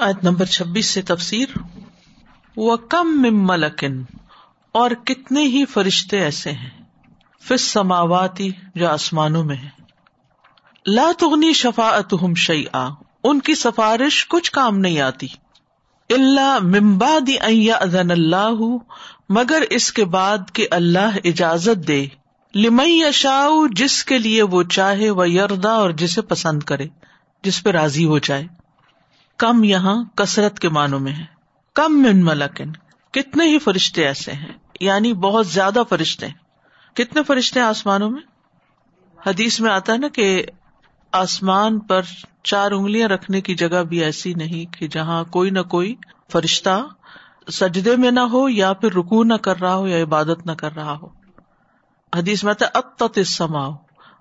آج نمبر چھبیس سے تفسیر و کم ملکن اور کتنے ہی فرشتے ایسے ہیں۔ فس سماواتی جو آسمانوں میں ہے لا تغنی شفاعت ہم شعی ان کی سفارش کچھ کام نہیں آتی۔ اللہ ممباد ادن اللہ مگر اس کے بعد کہ اللہ اجازت دے۔ لمئی اشاؤ جس کے لیے وہ چاہے وہ یردا اور جسے پسند کرے، جس پہ راضی ہو جائے۔ کم یہاں کثرت کے معنوں میں ہے۔ کم من ملکن، کتنے ہی فرشتے ایسے ہیں یعنی بہت زیادہ فرشتے کتنے فرشتے آسمانوں میں؟ حدیث میں آتا ہے نا کہ آسمان پر چار انگلیاں رکھنے کی جگہ بھی ایسی نہیں کہ جہاں کوئی نہ کوئی فرشتہ سجدے میں نہ ہو یا پھر رکو نہ کر رہا ہو یا عبادت نہ کر رہا ہو۔ حدیث میں آتا ہے اب سماؤ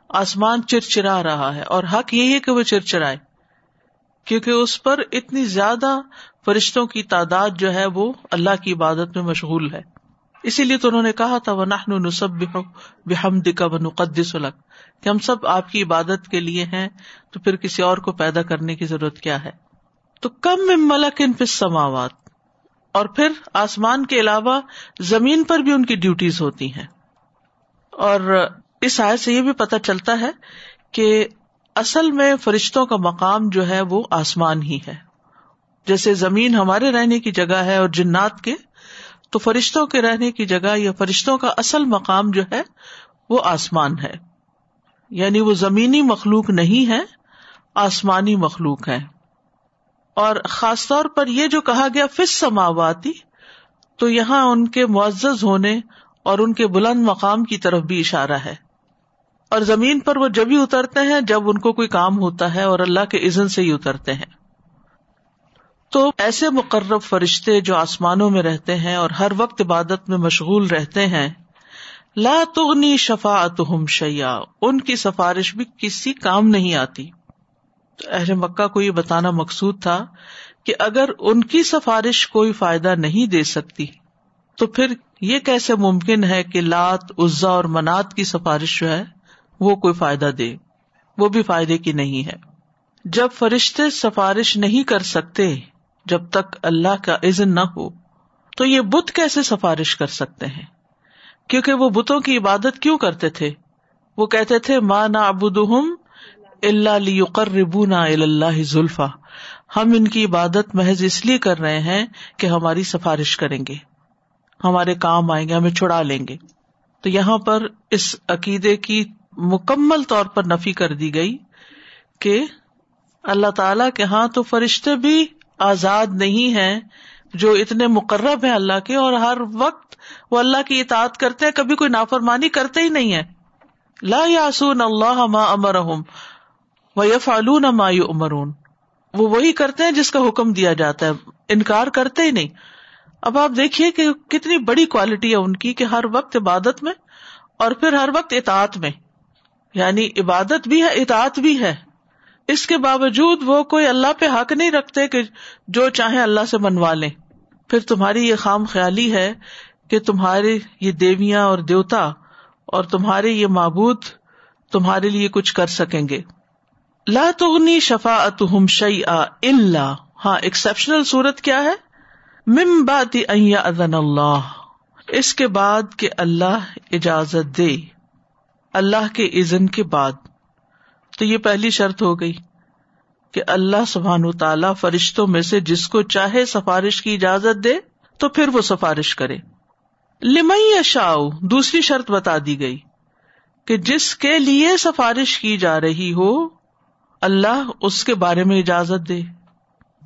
آسمان چرچرا رہا ہے اور حق یہی ہے کہ وہ چرچرائے۔ کیونکہ اس پر اتنی زیادہ فرشتوں کی تعداد جو ہے وہ اللہ کی عبادت میں مشغول ہے۔ اسی لیے تو انہوں نے کہا تھا وہ نخن نصب بحمد کا و نقدس الگ کہ ہم سب آپ کی عبادت کے لیے ہیں، تو پھر کسی اور کو پیدا کرنے کی ضرورت کیا ہے؟ تو کم ملک ان پس سماوات اور پھر آسمان کے علاوہ زمین پر بھی ان کی ڈیوٹیز ہوتی ہیں۔ اور اس آئے سے یہ بھی پتا چلتا ہے کہ اصل میں فرشتوں کا مقام جو ہے وہ آسمان ہی ہے۔ جیسے زمین ہمارے رہنے کی جگہ ہے اور جنات کے، تو فرشتوں کے رہنے کی جگہ یا فرشتوں کا اصل مقام جو ہے وہ آسمان ہے۔ یعنی وہ زمینی مخلوق نہیں ہے، آسمانی مخلوق ہے۔ اور خاص طور پر یہ جو کہا گیا فس سماواتی تو یہاں ان کے معزز ہونے اور ان کے بلند مقام کی طرف بھی اشارہ ہے۔ اور زمین پر وہ جبھی اترتے ہیں، جب ان کو کوئی کام ہوتا ہے اور اللہ کے عزن سے ہی اترتے ہیں۔ تو ایسے مقرب فرشتے جو آسمانوں میں رہتے ہیں اور ہر وقت عبادت میں مشغول رہتے ہیں، لا تغنی شفاعت ہم شیا ان کی سفارش بھی کسی کام نہیں آتی۔ تو اہل مکہ کو یہ بتانا مقصود تھا کہ اگر ان کی سفارش کوئی فائدہ نہیں دے سکتی، تو پھر یہ کیسے ممکن ہے کہ لات، عزا اور منات کی سفارش جو ہے وہ کوئی فائدہ دے، وہ بھی فائدے کی نہیں ہے۔ جب فرشتے سفارش نہیں کر سکتے، جب تک اللہ کا عزن نہ ہو، تو یہ بت کیسے سفارش کر سکتے ہیں؟ کیونکہ وہ بتوں کی عبادت کیوں کرتے تھے؟ وہ کہتے تھے ماں نہ ابود اللہ ربو نہ اللہ زلفا ہم ان کی عبادت محض اس لیے کر رہے ہیں کہ ہماری سفارش کریں گے۔ ہمارے کام آئیں گے، ہمیں چھڑا لیں گے۔ تو یہاں پر اس عقیدے کی مکمل طور پر نفی کر دی گئی کہ اللہ تعالی کے ہاں تو فرشتے بھی آزاد نہیں ہے جو اتنے مقرب ہیں اللہ کے، اور ہر وقت وہ اللہ کی اطاعت کرتے ہیں، کبھی کوئی نافرمانی کرتے ہی نہیں ہے لا یاسون اللہ ما امرحم و فالون ما امرون وہ وہی کرتے ہیں جس کا حکم دیا جاتا ہے، انکار کرتے ہی نہیں۔ اب آپ دیکھیے کہ کتنی بڑی کوالٹی ہے ان کی، کہ ہر وقت عبادت میں اور پھر ہر وقت اطاعت میں۔ یعنی عبادت بھی ہے، اطاعت بھی ہے۔ اس کے باوجود وہ کوئی اللہ پہ حق نہیں رکھتے کہ جو چاہے اللہ سے منوا لیں۔ پھر تمہاری یہ خام خیالی ہے کہ تمہارے یہ دیویاں اور دیوتا اور تمہارے یہ معبود تمہارے لیے کچھ کر سکیں گے۔ لا تغنی شفا اتم شعی اللہ ہاں ایکسپشنل صورت کیا ہے؟ مم بات ادن اللہ۔ اس کے بعد کہ اللہ اجازت دے۔ اللہ کے عزن کے بعد۔ تو یہ پہلی شرط ہو گئی کہ اللہ سبحان تعالی فرشتوں میں سے جس کو چاہے سفارش کی اجازت دے تو پھر وہ سفارش کرے۔ لمئی اشاؤ دوسری شرط بتا دی گئی کہ جس کے لیے سفارش کی جا رہی ہو، اللہ اس کے بارے میں اجازت دے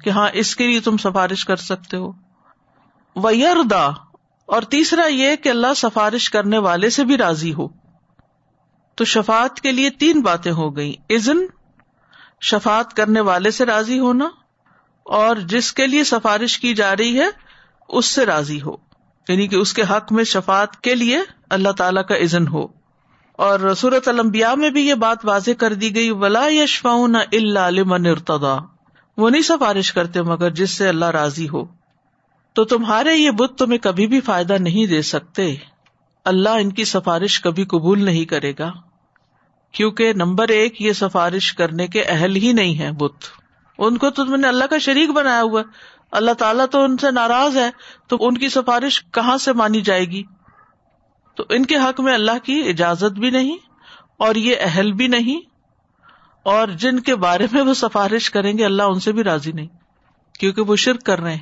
کہ ہاں اس کے لیے تم سفارش کر سکتے ہو۔ ویردا اور تیسرا یہ کہ اللہ سفارش کرنے والے سے بھی راضی ہو۔ تو شفات کے لیے تین باتیں ہو گئی عزن شفات کرنے والے سے راضی ہونا، اور جس کے لیے سفارش کی جا رہی ہے، اس سے راضی ہو۔ یعنی کہ اس کے حق میں شفات کے لیے اللہ تعالی کا عزن ہو۔ اور صورت المبیا میں بھی یہ بات واضح کر دی گئی، ولا یشفا اللہ علم ارتدا وہ نہیں سفارش کرتے مگر جس سے اللہ راضی ہو۔ تو تمہارے یہ بت تمہیں کبھی بھی فائدہ نہیں دے سکتے۔ اللہ ان کی سفارش کبھی قبول نہیں کرے گا، کیونکہ نمبر ایک یہ سفارش کرنے کے اہل ہی نہیں ہے بت۔ ان کو تو تم نے اللہ کا شریک بنایا ہوا۔ اللہ تعالیٰ تو ان سے ناراض ہے، تو ان کی سفارش کہاں سے مانی جائے گی؟ تو ان کے حق میں اللہ کی اجازت بھی نہیں اور یہ اہل بھی نہیں۔ اور جن کے بارے میں وہ سفارش کریں گے، اللہ ان سے بھی راضی نہیں۔ کیونکہ وہ شرک کر رہے ہیں۔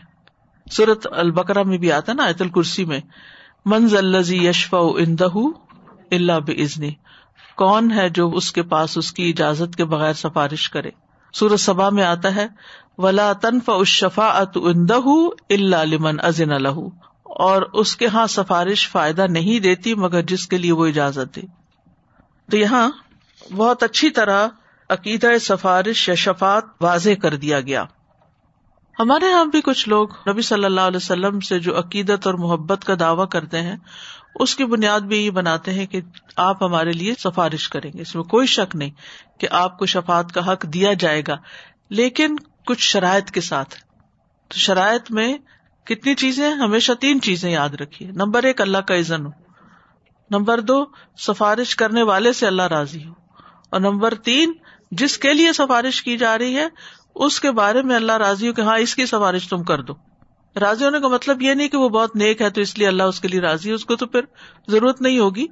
سورت البکرا میں بھی آتا نا ایت الکرسی میں۔ منز الزی یشف اندہ اللہ بزنی کون ہے جو اس کے پاس اس کی اجازت کے بغیر سفارش کرے۔ سورت سبا میں آتا ہے، ولا تنف شفا ات اندہ اللہ لمن ازن الح اور اس کے ہاں سفارش فائدہ نہیں دیتی، مگر جس کے لیے وہ اجازت دے۔ تو یہاں بہت اچھی طرح عقیدہ سفارش یا شفات واضح کر دیا گیا۔ ہمارے یہاں بھی کچھ لوگ نبی صلی اللہ علیہ وسلم سے جو عقیدت اور محبت کا دعوی کرتے ہیں، اس کی بنیاد بھی یہ بناتے ہیں کہ آپ ہمارے لیے سفارش کریں گے۔ اس میں کوئی شک نہیں کہ آپ کو شفات کا حق دیا جائے گا، لیکن کچھ شرائط کے ساتھ۔ تو شرائط میں کتنی چیزیں، ہمیشہ تین چیزیں یاد رکھیے۔ نمبر ایک، اللہ کا عزن ہو۔ نمبر دو، سفارش کرنے والے سے اللہ راضی ہو۔ اور نمبر تین، جس کے لیے سفارش کی جا رہی ہے اس کے بارے میں اللہ راضی ہو کہ ہاں اس کی سفارش تم کر دو۔ راضی ہونے کا مطلب یہ نہیں کہ وہ بہت نیک ہے تو اس لیے اللہ اس کے لیے راضی ہے، اس کو تو پھر ضرورت نہیں ہوگی۔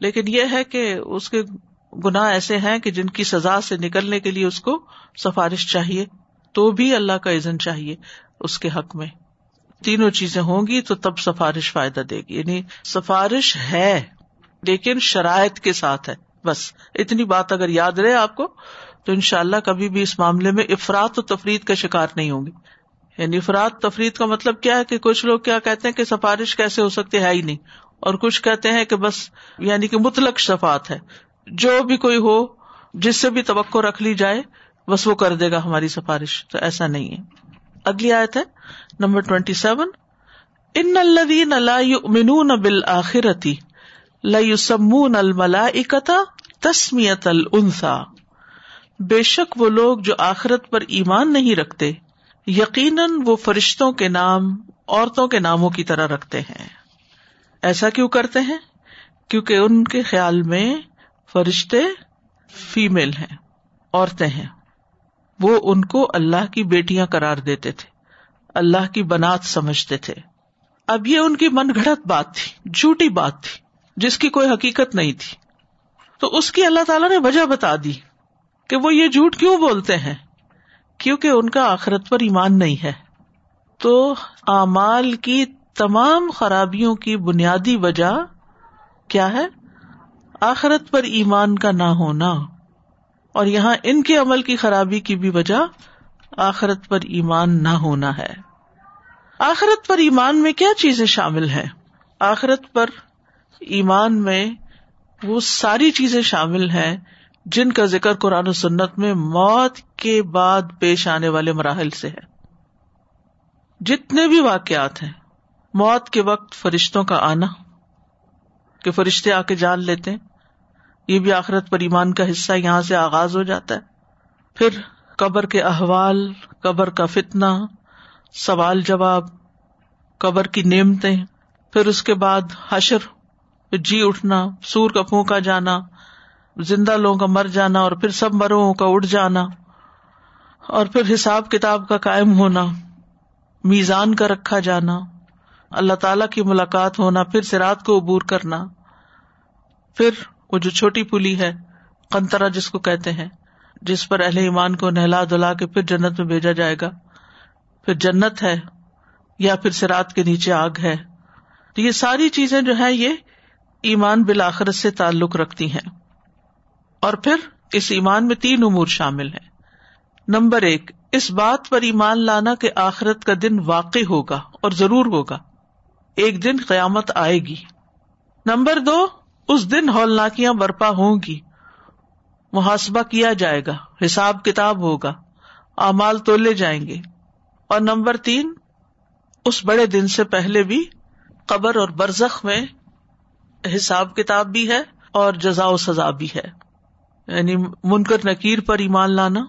لیکن یہ ہے کہ اس کے گناہ ایسے ہیں کہ جن کی سزا سے نکلنے کے لیے اس کو سفارش چاہیے۔ تو بھی اللہ کا عزن چاہیے اس کے حق میں۔ تینوں چیزیں ہوں گی تو تب سفارش فائدہ دے گی۔ یعنی سفارش ہے، لیکن شرائط کے ساتھ ہے۔ بس، اتنی بات اگر یاد رہے آپ کو تو ان شاء اللہ کبھی بھی اس معاملے میں افراد و تفریح کا شکار نہیں ہوں گی یعنی افراد تفریح کا مطلب کیا ہے کہ کچھ لوگ کیا کہتے ہیں کہ سفارش کیسے ہو سکتی ہے ہی نہیں، اور کچھ کہتے ہیں کہ بس یعنی کہ مطلق شفات ہے۔ جو بھی کوئی ہو، جس سے بھی توقع رکھ لی جائے، بس وہ کر دے گا ہماری سفارش۔ تو ایسا نہیں ہے۔ اگلی آیت ہے، نمبر ٹوینٹی سیون۔ ان الدین اللہ بالآخرتی لمون الملا اکتا تسمیت النسا بے شک وہ لوگ جو آخرت پر ایمان نہیں رکھتے، یقیناً وہ فرشتوں کے نام، عورتوں کے ناموں کی طرح رکھتے ہیں۔ ایسا کیوں کرتے ہیں؟ کیونکہ ان کے خیال میں فرشتے فیمل ہیں، عورتیں ہیں۔ وہ ان کو اللہ کی بیٹیاں قرار دیتے تھے، اللہ کی بنات سمجھتے تھے۔ اب یہ ان کی من گڑت بات تھی، جھوٹی بات تھی، جس کی کوئی حقیقت نہیں تھی۔ تو اس کی اللہ تعالیٰ نے وجہ بتا دی۔ کہ وہ یہ جھوٹ کیوں بولتے ہیں؟ کیونکہ ان کا آخرت پر ایمان نہیں ہے۔ تو اعمال کی تمام خرابیوں کی بنیادی وجہ کیا ہے؟ آخرت پر ایمان کا نہ ہونا۔ اور یہاں ان کے عمل کی خرابی کی بھی وجہ آخرت پر ایمان نہ ہونا ہے۔ آخرت پر ایمان میں کیا چیزیں شامل ہیں؟ آخرت پر ایمان میں وہ ساری چیزیں شامل ہیں جن کا ذکر قرآن و سنت میں موت کے بعد پیش آنے والے مراحل سے ہے۔ جتنے بھی واقعات ہیں، موت کے وقت فرشتوں کا آنا، کہ فرشتے آ کے جان لیتے ہیں، یہ بھی آخرت پر ایمان کا حصہ یہاں سے آغاز ہو جاتا ہے۔ پھر قبر کے احوال، قبر کا فتنا سوال جواب، قبر کی نعمتیں، پھر اس کے بعد حشر جی اٹھنا، سور کا پھونکا جانا زندہ لوگوں کا مر جانا اور پھر سب مروں کا اٹھ جانا اور پھر حساب کتاب کا قائم ہونا، میزان کا رکھا جانا، اللہ تعالی کی ملاقات ہونا، پھر سرات کو عبور کرنا۔ پھر وہ جو چھوٹی پلی ہے کنترا جس کو کہتے ہیں، جس پر اہل ایمان کو نہلا دلا کے پھر جنت میں بھیجا جائے گا۔ پھر جنت ہے یا پھر سرات کے نیچے آگ ہے۔ تو یہ ساری چیزیں جو ہے یہ ایمان بالآخرت سے تعلق رکھتی ہیں۔ اور پھر اس ایمان میں تین امور شامل ہیں۔ نمبر ایک، اس بات پر ایمان لانا کہ آخرت کا دن واقع ہوگا اور ضرور ہوگا۔ ایک دن قیامت آئے گی۔ نمبر دو، اس دن ہولناکیاں برپا ہوں گی۔ محاسبہ کیا جائے گا، حساب کتاب ہوگا، اعمال تولے جائیں گے۔ اور نمبر تین، اس بڑے دن سے پہلے بھی قبر اور برزخ میں حساب کتاب بھی ہے اور جزا و سزا بھی ہے۔ یعنی منکر نکیر پر ایمان لانا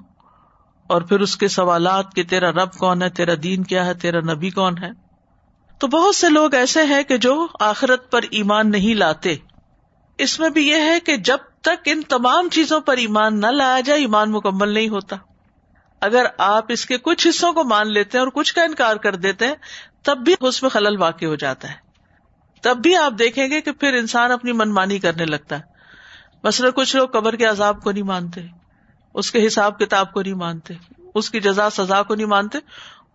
اور پھر اس کے سوالات کہ تیرا رب کون ہے، تیرا دین کیا ہے، تیرا نبی کون ہے؟ تو بہت سے لوگ ایسے ہیں کہ جو آخرت پر ایمان نہیں لاتے۔ اس میں بھی یہ ہے کہ جب تک ان تمام چیزوں پر ایمان نہ لایا جائے، ایمان مکمل نہیں ہوتا۔ اگر آپ اس کے کچھ حصوں کو مان لیتے ہیں اور کچھ کا انکار کر دیتے ہیں، تب بھی اس میں خلل واقع ہو جاتا ہے۔ تب بھی آپ دیکھیں گے کہ پھر انسان اپنی منمانی کرنے لگتا ہے۔ مثلاً کچھ لوگ قبر کے عذاب کو نہیں مانتے، اس کے حساب کتاب کو نہیں مانتے، اس کی جزا سزا کو نہیں مانتے،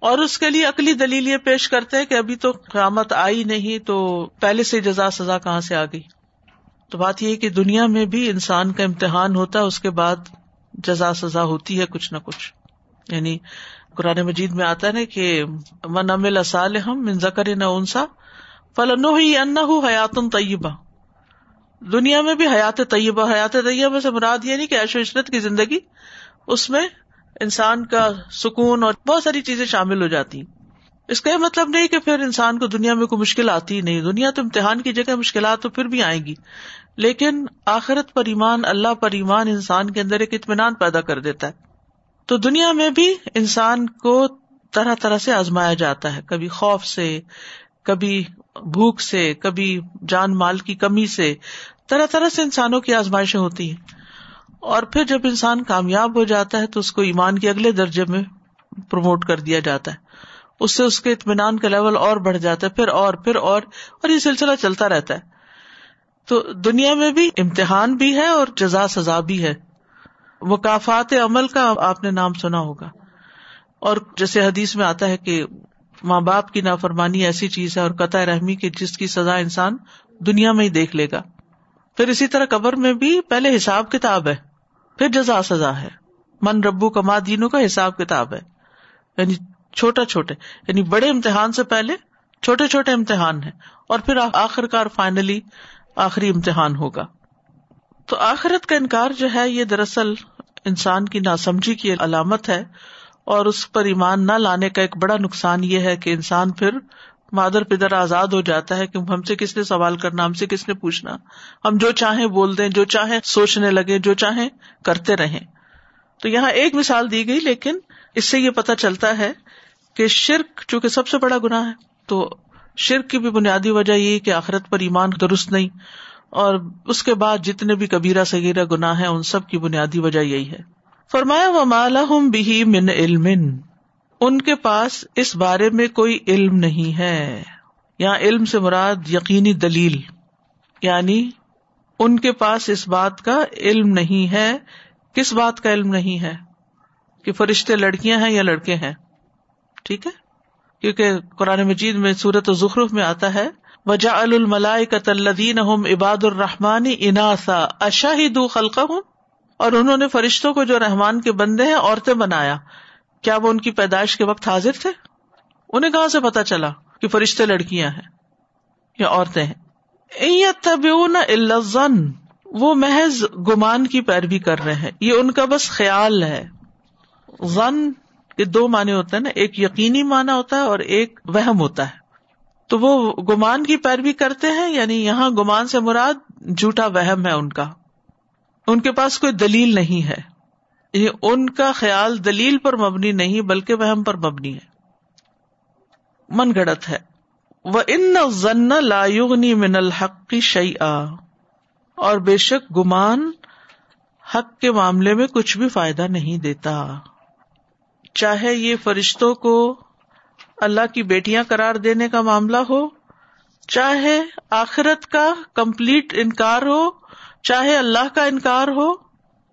اور اس کے لیے اکلی دلیل یہ پیش کرتے ہیں کہ ابھی تو قیامت آئی نہیں تو پہلے سے جزا سزا کہاں سے آ گئی؟ تو بات یہ کہ دنیا میں بھی انسان کا امتحان ہوتا ہے، اس کے بعد جزا سزا ہوتی ہے کچھ نہ کچھ۔ یعنی قرآن مجید میں آتا ہے نا کہ من امل ہم من ذکر نہ انسا فلنو ہی ان حیات طیبہ۔ دنیا میں بھی حیات طیبہ حیات طیبہ سے مراد یہ نہیں کہ ایشو عشرت کی زندگی، اس میں انسان کا سکون اور بہت ساری چیزیں شامل ہو جاتی اس کا یہ مطلب نہیں کہ پھر انسان کو دنیا میں کوئی مشکل آتی ہی نہیں۔ دنیا تو امتحان کی جگہ مشکلات تو پھر بھی آئیں گی۔ لیکن آخرت پر ایمان، اللہ پر ایمان انسان کے اندر ایک اطمینان پیدا کر دیتا ہے۔ تو دنیا میں بھی انسان کو طرح طرح سے آزمایا جاتا ہے۔ کبھی خوف سے، کبھی بھوک سے، کبھی جان مال کی کمی سے، طرح طرح سے انسانوں کی آزمائشیں ہوتی ہیں۔ اور پھر جب انسان کامیاب ہو جاتا ہے تو اس کو ایمان کے اگلے درجے میں پروموٹ کر دیا جاتا ہے۔ اس سے اس کے اطمینان کا لیول اور بڑھ جاتا ہے، پھر اور پھر اور اور یہ سلسلہ چلتا رہتا ہے۔ تو دنیا میں بھی امتحان بھی ہے اور جزا سزا بھی ہے۔ مقافات عمل کا آپ نے نام سنا ہوگا۔ اور جیسے حدیث میں آتا ہے کہ ماں باپ کی نافرمانی ایسی چیز ہے اور قطع رحمی کی جس کی سزا انسان دنیا میں ہی دیکھ لے گا۔ پھر اسی طرح قبر میں بھی پہلے حساب کتاب ہے، پھر جزا سزا ہے۔ من ربو کما دینوں کا حساب کتاب ہے۔ یعنی چھوٹا چھوٹے یعنی بڑے امتحان سے پہلے چھوٹے چھوٹے امتحان ہے اور پھر آخر کار فائنلی آخری امتحان ہوگا۔ تو آخرت کا انکار جو ہے، یہ دراصل انسان کی ناسمجھی کی علامت ہے۔ اور اس پر ایمان نہ لانے کا ایک بڑا نقصان یہ ہے کہ انسان پھر مادر پدر آزاد ہو جاتا ہے کہ ہم سے کس نے سوال کرنا، ہم سے کس نے پوچھنا۔ ہم جو چاہیں بول دیں، جو چاہیں سوچنے لگے جو چاہیں کرتے رہیں۔ تو یہاں ایک مثال دی گئی، لیکن اس سے یہ پتا چلتا ہے کہ شرک چونکہ سب سے بڑا گنا ہے، تو شرک کی بھی بنیادی وجہ یہ کہ آخرت پر ایمان درست نہیں۔ اور اس کے بعد جتنے بھی کبیرا سگیرا گنا ہے ان سب کی بنیادی وجہ یہی ہے۔ فرمایا و مالا بھی من علم۔ ان کے پاس اس بارے میں کوئی علم نہیں ہے۔ یہاں علم سے مراد یقینی دلیل یعنی ان کے پاس اس بات کا علم نہیں ہے۔ کس بات کا علم نہیں ہے؟ کہ فرشتے لڑکیاں ہیں یا لڑکے ہیں؟ ٹھیک ہے؟ کیونکہ قرآن مجید میں سورت و ظخرف میں آتا ہے وجا الملائے قطلدین عباد الرحمان اناسا اشاہد خلقہ ہوں اور انہوں نے فرشتوں کو جو رحمان کے بندے ہیں عورتیں بنایا، کیا وہ ان کی پیدائش کے وقت حاضر تھے؟ انہیں کہاں سے پتا چلا کہ فرشتے لڑکیاں ہیں یا عورتیں ہیں؟ وہ محض گمان کی پیروی کر رہے ہیں۔ یہ ان کا بس خیال ہے۔ غن کے دو معنی ہوتے ہیں نا، ایک یقینی معنی ہوتا ہے اور ایک وہم ہوتا ہے۔ تو وہ گمان کی پیروی کرتے ہیں یعنی یہاں گمان سے مراد جھوٹا وہم ہے ان کا۔ ان کے پاس کوئی دلیل نہیں ہے۔ ان کا خیال دلیل پر مبنی نہیں بلکہ وہم پر مبنی ہے۔ من گڑت ہے۔ وہ ان ضن لایوگنی من الحق کی شعی اور بے شک گمان حق کے معاملے میں کچھ بھی فائدہ نہیں دیتا۔ چاہے یہ فرشتوں کو اللہ کی بیٹیاں قرار دینے کا معاملہ ہو، چاہے آخرت کا کمپلیٹ انکار ہو چاہے اللہ کا انکار ہو،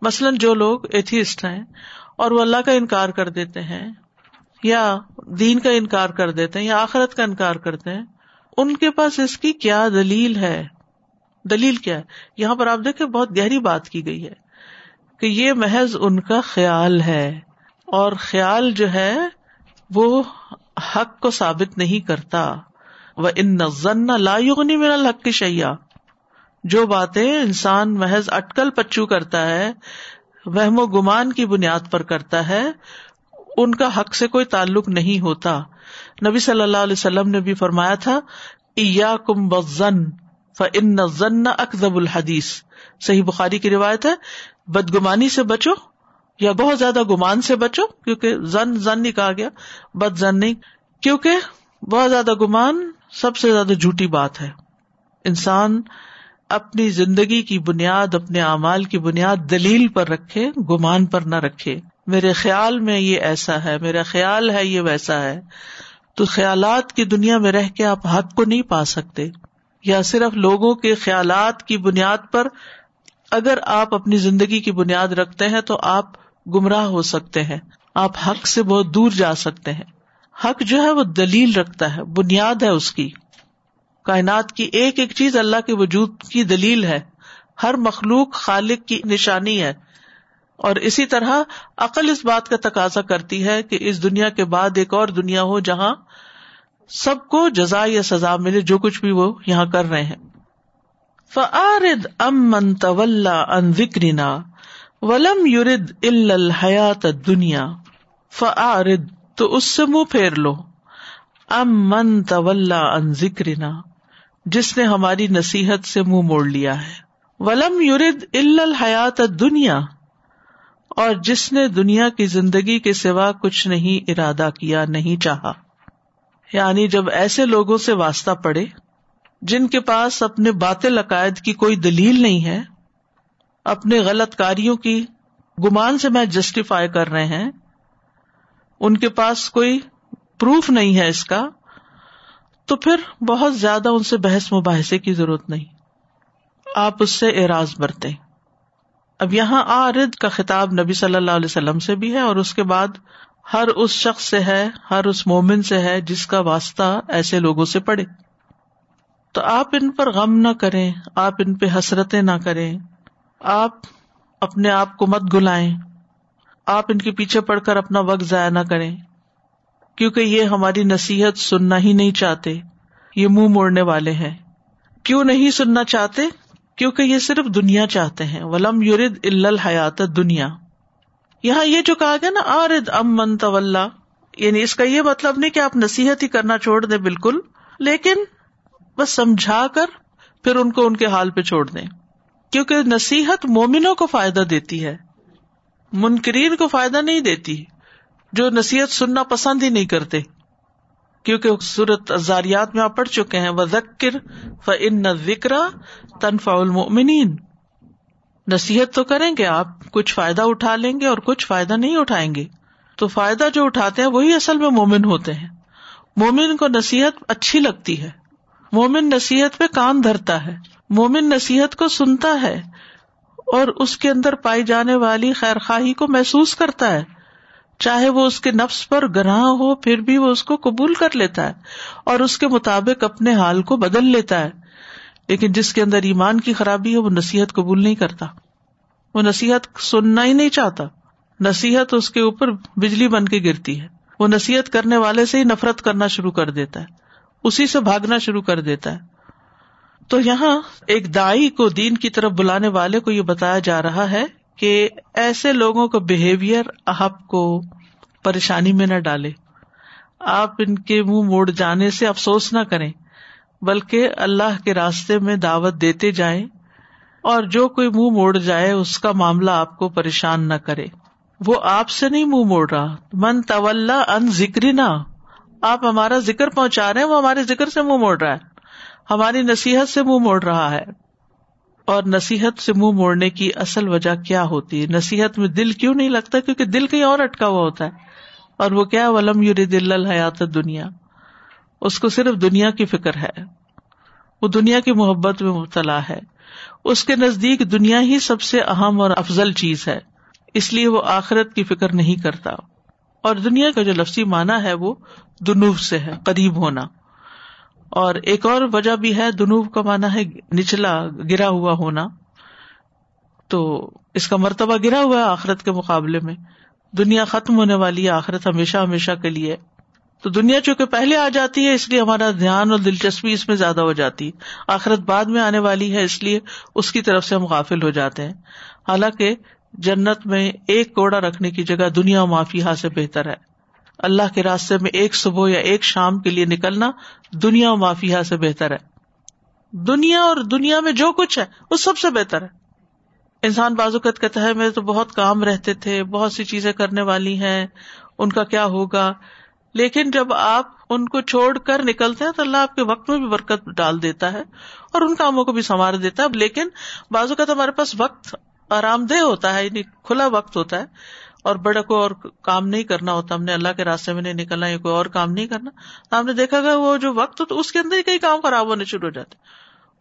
مثلاً جو لوگ ایتھیسٹ ہیں اور وہ اللہ کا انکار کر دیتے ہیں یا دین کا انکار کر دیتے ہیں یا آخرت کا انکار کرتے ہیں، ان کے پاس اس کی کیا دلیل ہے؟ دلیل کیا ہے؟ یہاں پر آپ دیکھیں بہت گہری بات کی گئی ہے کہ یہ محض ان کا خیال ہے اور خیال جو ہے وہ حق کو ثابت نہیں کرتا۔ وہ ان نزن لا یغنی میرا الحق کی شیا جو باتیں انسان محض اٹکل پچو کرتا ہے، وہم و گمان کی بنیاد پر کرتا ہے، ان کا حق سے کوئی تعلق نہیں ہوتا۔ نبی صلی اللہ علیہ وسلم نے بھی فرمایا تھا کم بزن فن ضن اکزب الحدیث۔ صحیح بخاری کی روایت ہے، بدگمانی سے بچو یا بہت زیادہ گمان سے بچو، کیونکہ زن زن نہیں کہا گیا، بد زن نہیں، کیونکہ بہت زیادہ گمان سب سے زیادہ جھوٹی بات ہے۔ انسان اپنی زندگی کی بنیاد، اپنے اعمال کی بنیاد دلیل پر رکھے، گمان پر نہ رکھے۔ میرے خیال میں یہ ایسا ہے، میرا خیال ہے یہ ویسا ہے۔ تو خیالات کی دنیا میں رہ کے آپ حق کو نہیں پا سکتے۔ یا صرف لوگوں کے خیالات کی بنیاد پر اگر آپ اپنی زندگی کی بنیاد رکھتے ہیں تو آپ گمراہ ہو سکتے ہیں۔ آپ حق سے بہت دور جا سکتے ہیں۔ حق جو ہے وہ دلیل رکھتا ہے، بنیاد ہے اس کی۔ کائنات کی ایک ایک چیز اللہ کے وجود کی دلیل ہے۔ ہر مخلوق خالق کی نشانی ہے۔ اور اسی طرح عقل اس بات کا تقاضا کرتی ہے کہ اس دنیا کے بعد ایک اور دنیا ہو جہاں سب کو جزا یا سزا ملے، جو کچھ بھی وہ یہاں کر رہے ہیں۔ فعارد امن طول ان ذکرینا ولم یورد الحیات دنیا فعارد تو اس سے منہ پھیر لو۔ ام من طول ان ذکرینا جس نے ہماری نصیحت سے منہ موڑ لیا ہے۔ ولم یورد الحیات دنیا اور جس نے دنیا کی زندگی کے سوا کچھ نہیں ارادہ کیا، نہیں چاہا۔ یعنی جب ایسے لوگوں سے واسطہ پڑے جن کے پاس اپنے باطل عقائد کی کوئی دلیل نہیں ہے، اپنے غلط کاریوں کی گمان سے میں جسٹیفائی کر رہے ہیں، ان کے پاس کوئی پروف نہیں ہے اس کا۔ تو پھر بہت زیادہ ان سے بحث مباحثے کی ضرورت نہیں۔ آپ اس سے اعراض برتے اب یہاں آرد کا خطاب نبی صلی اللہ علیہ وسلم سے بھی ہے اور اس کے بعد ہر اس شخص سے ہے، ہر اس مومن سے ہے جس کا واسطہ ایسے لوگوں سے پڑے۔ تو آپ ان پر غم نہ کریں، آپ ان پہ حسرتیں نہ کریں۔ آپ اپنے آپ کو مت گلائیں۔ آپ ان کے پیچھے پڑ کر اپنا وقت ضائع نہ کریں۔ کیونکہ یہ ہماری نصیحت سننا ہی نہیں چاہتے، یہ منہ موڑنے والے ہیں۔ کیوں نہیں سننا چاہتے؟ کیونکہ یہ صرف دنیا چاہتے ہیں۔ ولم یورد الحیات دنیا یہاں یہ جو کہا گیا نا، آرد ام من طول یعنی اس کا یہ مطلب نہیں کہ آپ نصیحت ہی کرنا چھوڑ دیں بالکل، لیکن بس سمجھا کر پھر ان کو ان کے حال پہ چھوڑ دیں۔ کیونکہ نصیحت مومنوں کو فائدہ دیتی ہے، منکرین کو فائدہ نہیں دیتی۔ جو نصیحت سننا پسند ہی نہیں کرتے۔ کیونکہ سورت ازاریات میں آپ پڑھ چکے ہیں وہ ذکر ف ان ذکر تنفا المنین نصیحت تو کریں گے، آپ کچھ فائدہ اٹھا لیں گے اور کچھ فائدہ نہیں اٹھائیں گے۔ تو فائدہ جو اٹھاتے ہیں، وہی اصل میں مومن ہوتے ہیں۔ مومن کو نصیحت اچھی لگتی ہے۔ مومن نصیحت پہ کان دھرتا ہے۔ مومن نصیحت کو سنتا ہے اور اس کے اندر پائی جانے والی خیر خواہی کو محسوس کرتا ہے۔ چاہے وہ اس کے نفس پر گراہ ہو، پھر بھی وہ اس کو قبول کر لیتا ہے اور اس کے مطابق اپنے حال کو بدل لیتا ہے۔ لیکن جس کے اندر ایمان کی خرابی ہے، وہ نصیحت قبول نہیں کرتا۔ وہ نصیحت سننا ہی نہیں چاہتا۔ نصیحت اس کے اوپر بجلی بن کے گرتی ہے۔ وہ نصیحت کرنے والے سے ہی نفرت کرنا شروع کر دیتا ہے۔ اسی سے بھاگنا شروع کر دیتا ہے۔ تو یہاں ایک دائی کو دین کی طرف بلانے والے کو یہ بتایا جا رہا ہے کہ ایسے لوگوں کا بہیویئر آپ کو پریشانی میں نہ ڈالے۔ آپ ان کے منہ موڑ جانے سے افسوس نہ کریں، بلکہ اللہ کے راستے میں دعوت دیتے جائیں اور جو کوئی منہ موڑ جائے، اس کا معاملہ آپ کو پریشان نہ کرے۔ وہ آپ سے نہیں منہ موڑ رہا۔ من طول ان ذکری نہ آپ ہمارا ذکر پہنچا رہے ہیں، وہ ہمارے ذکر سے منہ موڑ رہا ہے۔ ہماری نصیحت سے منہ موڑ رہا ہے۔ اور نصیحت سے منہ موڑنے کی اصل وجہ کیا ہوتی ہے؟ نصیحت میں دل کیوں نہیں لگتا؟ کیونکہ دل کہیں اور اٹکا ہوا ہوتا ہے۔ اور وہ کیا ولم یور دل الحیات دنیا اس کو صرف دنیا کی فکر ہے۔ وہ دنیا کی محبت میں مبتلا ہے۔ اس کے نزدیک دنیا ہی سب سے اہم اور افضل چیز ہے۔ اس لیے وہ آخرت کی فکر نہیں کرتا۔ اور دنیا کا جو لفظی مانا ہے وہ دنوب سے ہے، قریب ہونا۔ اور ایک اور وجہ بھی ہے، دنوب کا مانا ہے نچلا، گرا ہوا ہونا۔ تو اس کا مرتبہ گرا ہوا ہے آخرت کے مقابلے میں۔ دنیا ختم ہونے والی ہے، آخرت ہمیشہ ہمیشہ کے لیے۔ تو دنیا چونکہ پہلے آ جاتی ہے، اس لیے ہمارا دھیان اور دلچسپی اس میں زیادہ ہو جاتی ہے۔ آخرت بعد میں آنے والی ہے، اس لیے اس کی طرف سے ہم غافل ہو جاتے ہیں۔ حالانکہ جنت میں ایک کوڑا رکھنے کی جگہ دنیا معافی سے بہتر ہے۔ اللہ کے راستے میں ایک صبح یا ایک شام کے لیے نکلنا دنیا معافی سے بہتر ہے۔ دنیا اور دنیا میں جو کچھ ہے وہ سب سے بہتر ہے۔ انسان بازوقت کہتا ہے میرے تو بہت کام رہتے تھے، بہت سی چیزیں کرنے والی ہیں، ان کا کیا ہوگا؟ لیکن جب آپ ان کو چھوڑ کر نکلتے ہیں، تو اللہ آپ کے وقت میں بھی برکت ڈال دیتا ہے اور ان کاموں کو بھی سنوار دیتا ہے۔ لیکن بازو کا تو ہمارے پاس وقت آرام دہ ہوتا ہے یعنی کھلا وقت ہوتا ہے۔ اور بڑا کوئی اور کام نہیں کرنا ہوتا۔ ہم نے اللہ کے راستے میں نہیں نکلنا، یا کوئی اور کام نہیں کرنا۔ تو ہم نے دیکھا گا وہ جو وقت تو اس کے اندر ہی کئی کام خراب ہونے شروع ہو جاتے۔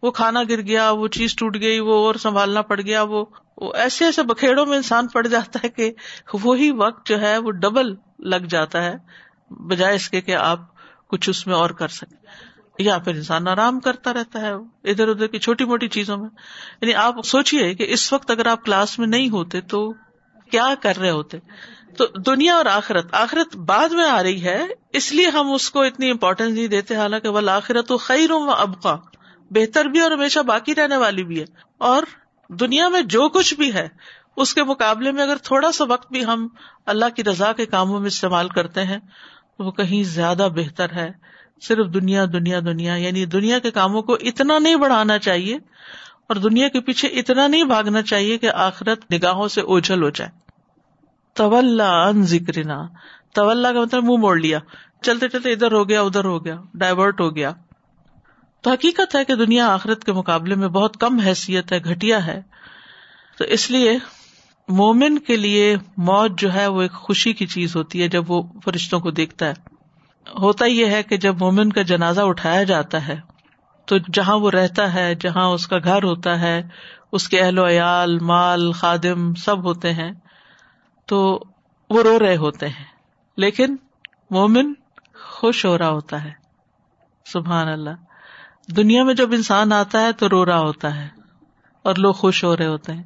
وہ کھانا گر گیا، وہ چیز ٹوٹ گئی، وہ اور سنبھالنا پڑ گیا، وہ ایسے ایسے بکھیڑوں میں انسان پڑ جاتا ہے کہ وہی وقت جو ہے وہ ڈبل لگ جاتا ہے، بجائے اس کے کہ آپ کچھ اس میں اور کر سکیں۔ یا پھر انسان آرام کرتا رہتا ہے، ادھر ادھر کی چھوٹی موٹی چیزوں میں۔ یعنی آپ سوچیے کہ اس وقت اگر آپ کلاس میں نہیں ہوتے تو کیا کر رہے ہوتے؟ تو دنیا اور آخرت آخرت بعد میں آ رہی ہے، اس لیے ہم اس کو اتنی امپورٹینس نہیں دیتے، حالانکہ وہ آخرت خیر و ابقا، بہتر بھی اور ہمیشہ باقی رہنے والی بھی ہے۔ اور دنیا میں جو کچھ بھی ہے، اس کے مقابلے میں اگر تھوڑا سا وقت بھی ہم اللہ کی رضا کے کاموں میں استعمال کرتے ہیں، تو وہ کہیں زیادہ بہتر ہے۔ صرف دنیا دنیا دنیا یعنی دنیا کے کاموں کو اتنا نہیں بڑھانا چاہیے اور دنیا کے پیچھے اتنا نہیں بھاگنا چاہیے کہ آخرت نگاہوں سے اوجھل ہو جائے۔ طول ان ذکر طول کا مطلب منہ موڑ لیا۔ چلتے چلتے ادھر ہو گیا، ادھر ہو گیا۔ ڈائیورٹ ہو گیا۔ تو حقیقت ہے کہ دنیا آخرت کے مقابلے میں بہت کم حیثیت ہے گٹیا ہے۔ تو اس لیے مومن کے لیے موت جو ہے وہ ایک خوشی کی چیز ہوتی ہے جب وہ فرشتوں کو دیکھتا ہے۔ ہوتا یہ ہے کہ جب مومن کا جنازہ اٹھایا جاتا ہے تو جہاں وہ رہتا ہے، جہاں اس کا گھر ہوتا ہے، اس کے اہل و عیال، مال، خادم سب ہوتے ہیں، تو وہ رو رہے ہوتے ہیں۔ لیکن مومن خوش ہو رہا ہوتا ہے۔ سبحان اللہ۔ دنیا میں جب انسان آتا ہے تو رو رہا ہوتا ہے اور لوگ خوش ہو رہے ہوتے ہیں۔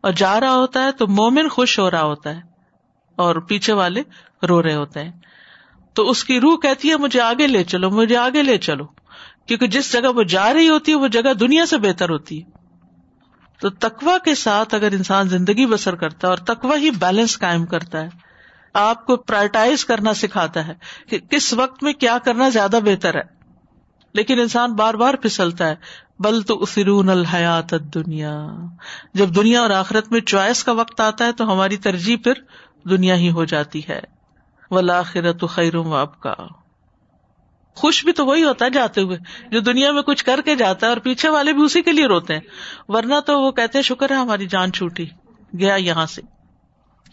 اور جا رہا ہوتا ہے تو مومن خوش ہو رہا ہوتا ہے اور پیچھے والے رو رہے ہوتے ہیں۔ تو اس کی روح کہتی ہے، مجھے آگے لے چلو، مجھے آگے لے چلو۔ کیونکہ جس جگہ وہ جا رہی ہوتی ہے، وہ جگہ دنیا سے بہتر ہوتی ہے۔ تو تکوا کے ساتھ اگر انسان زندگی بسر کرتا ہے اور تکوا ہی بیلنس قائم کرتا ہے، آپ کو پرائرٹائز کرنا سکھاتا ہے کہ کس وقت میں کیا کرنا زیادہ بہتر ہے۔ لیکن انسان بار بار پھسلتا ہے، بل تو اسرون الحیات دنیا جب دنیا اور آخرت میں چوائس کا وقت آتا ہے تو ہماری ترجیح پھر دنیا ہی ہو جاتی ہے۔ ولاخرت خیرم آپ کا خوش بھی تو وہی ہوتا ہے جاتے ہوئے، جو دنیا میں کچھ کر کے جاتا ہے اور پیچھے والے بھی اسی کے لیے روتے ہیں۔ ورنہ تو وہ کہتے ہیں، شکر ہے ہماری جان چھوٹی، گیا یہاں سے۔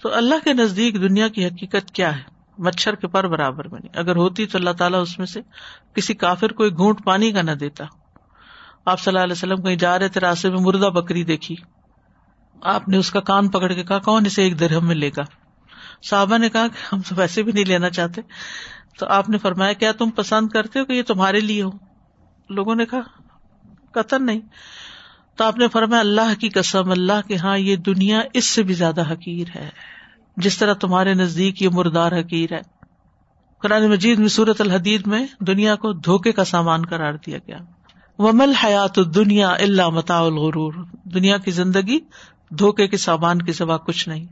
تو اللہ کے نزدیک دنیا کی حقیقت کیا ہے؟ مچھر کے پر برابر بنی۔ اگر ہوتی تو اللہ تعالیٰ اس میں سے کسی کافر کوئی گھونٹ پانی کا نہ دیتا۔ آپ صلی اللہ علیہ وسلم کہیں جا رہے تھے راستے میں، مردہ بکری دیکھی۔ آپ نے اس کا کان پکڑ کے کہا، کون اسے ایک درہم میں لے گا؟ صحابہ نے کہا کہ ہم تو ویسے بھی نہیں لینا چاہتے۔ تو آپ نے فرمایا، کیا تم پسند کرتے ہو کہ یہ تمہارے لیے ہو؟ لوگوں نے کہا، قطر نہیں۔ تو آپ نے فرمایا، اللہ کی قسم، اللہ کے ہاں یہ دنیا اس سے بھی زیادہ حقیر ہے۔ جس طرح تمہارے نزدیک یہ مردار حقیر ہے۔ قرآن مجید میں صورت الحدید میں، دنیا کو دھوکے کا سامان قرار دیا گیا۔ ومل حیات دنیا اللہ متا الغرور۔ دنیا کی زندگی دھوکے کے سامان کے سوا کچھ نہیں۔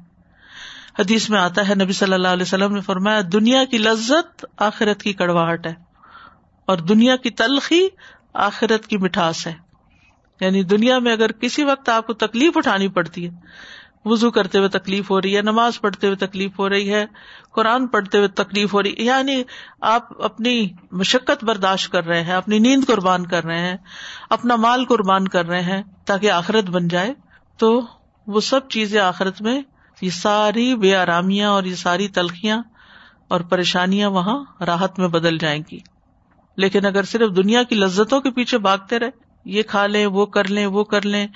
حدیث میں آتا ہے، نبی صلی اللہ علیہ وسلم نے فرمایا، دنیا کی لذت آخرت کی کڑواہٹ ہے اور دنیا کی تلخی آخرت کی مٹھاس ہے۔ یعنی دنیا میں اگر کسی وقت آپ کو تکلیف اٹھانی پڑتی ہے وزو کرتے ہوئے تکلیف ہو رہی ہے، نماز پڑھتے ہوئے تکلیف ہو رہی ہے، قرآن پڑھتے ہوئے تکلیف ہو رہی ہے یعنی آپ اپنی مشقت برداشت کر رہے ہیں، اپنی نیند قربان کر رہے ہیں، اپنا مال قربان کر رہے ہیں تاکہ آخرت بن جائے، تو وہ سب چیزیں آخرت میں یہ ساری بے آرامیاں اور یہ ساری تلخیاں اور پریشانیاں وہاں راحت میں بدل جائیں گی۔ لیکن اگر صرف دنیا کی لذتوں کے پیچھے بھاگتے رہے، یہ کھا لیں، وہ کر لیں، وہ کر لیں،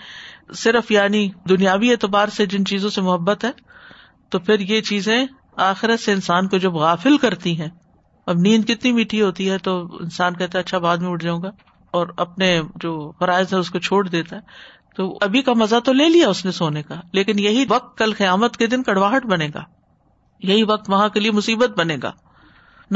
صرف یعنی دنیاوی اعتبار سے جن چیزوں سے محبت ہے، تو پھر یہ چیزیں آخرت سے انسان کو جب غافل کرتی ہیں، اب نیند کتنی میٹھی ہوتی ہے تو انسان کہتا ہے اچھا بعد میں اٹھ جاؤں گا، اور اپنے جو فرائض ہے اس کو چھوڑ دیتا ہے۔ تو ابھی کا مزہ تو لے لیا اس نے سونے کا، لیکن یہی وقت کل قیامت کے دن کڑواہٹ بنے گا۔ یہی وقت وہاں کے لیے مصیبت بنے گا۔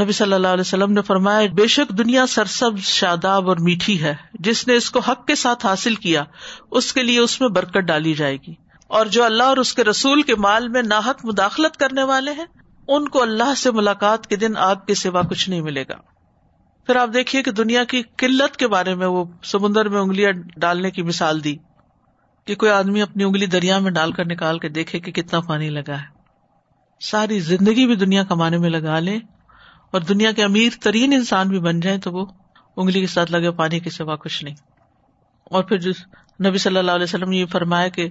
نبی صلی اللہ علیہ وسلم نے فرمایا، بے شک دنیا سرسب شاداب اور میٹھی ہے۔ جس نے اس کو حق کے ساتھ حاصل کیا، اس کے لیے اس میں برکت ڈالی جائے گی۔ اور جو اللہ اور اس کے رسول کے مال میں ناحک مداخلت کرنے والے ہیں، ان کو اللہ سے ملاقات کے دن آگ کے سوا کچھ نہیں ملے گا۔ پھر آپ دیکھیے کہ دنیا کی قلت کے بارے میں وہ سمندر میں انگلیاں ڈالنے کی مثال دی۔ کہ کوئی آدمی اپنی انگلی دریا میں ڈال کر نکال کے دیکھے کہ کتنا پانی لگا ہے۔ ساری زندگی بھی دنیا کمانے میں لگا لے اور دنیا کے امیر ترین انسان بھی بن جائے تو وہ انگلی کے ساتھ لگے پانی کے سوا کچھ نہیں۔ اور پھر جس نبی صلی اللہ علیہ وسلم نے یہ فرمایا کہ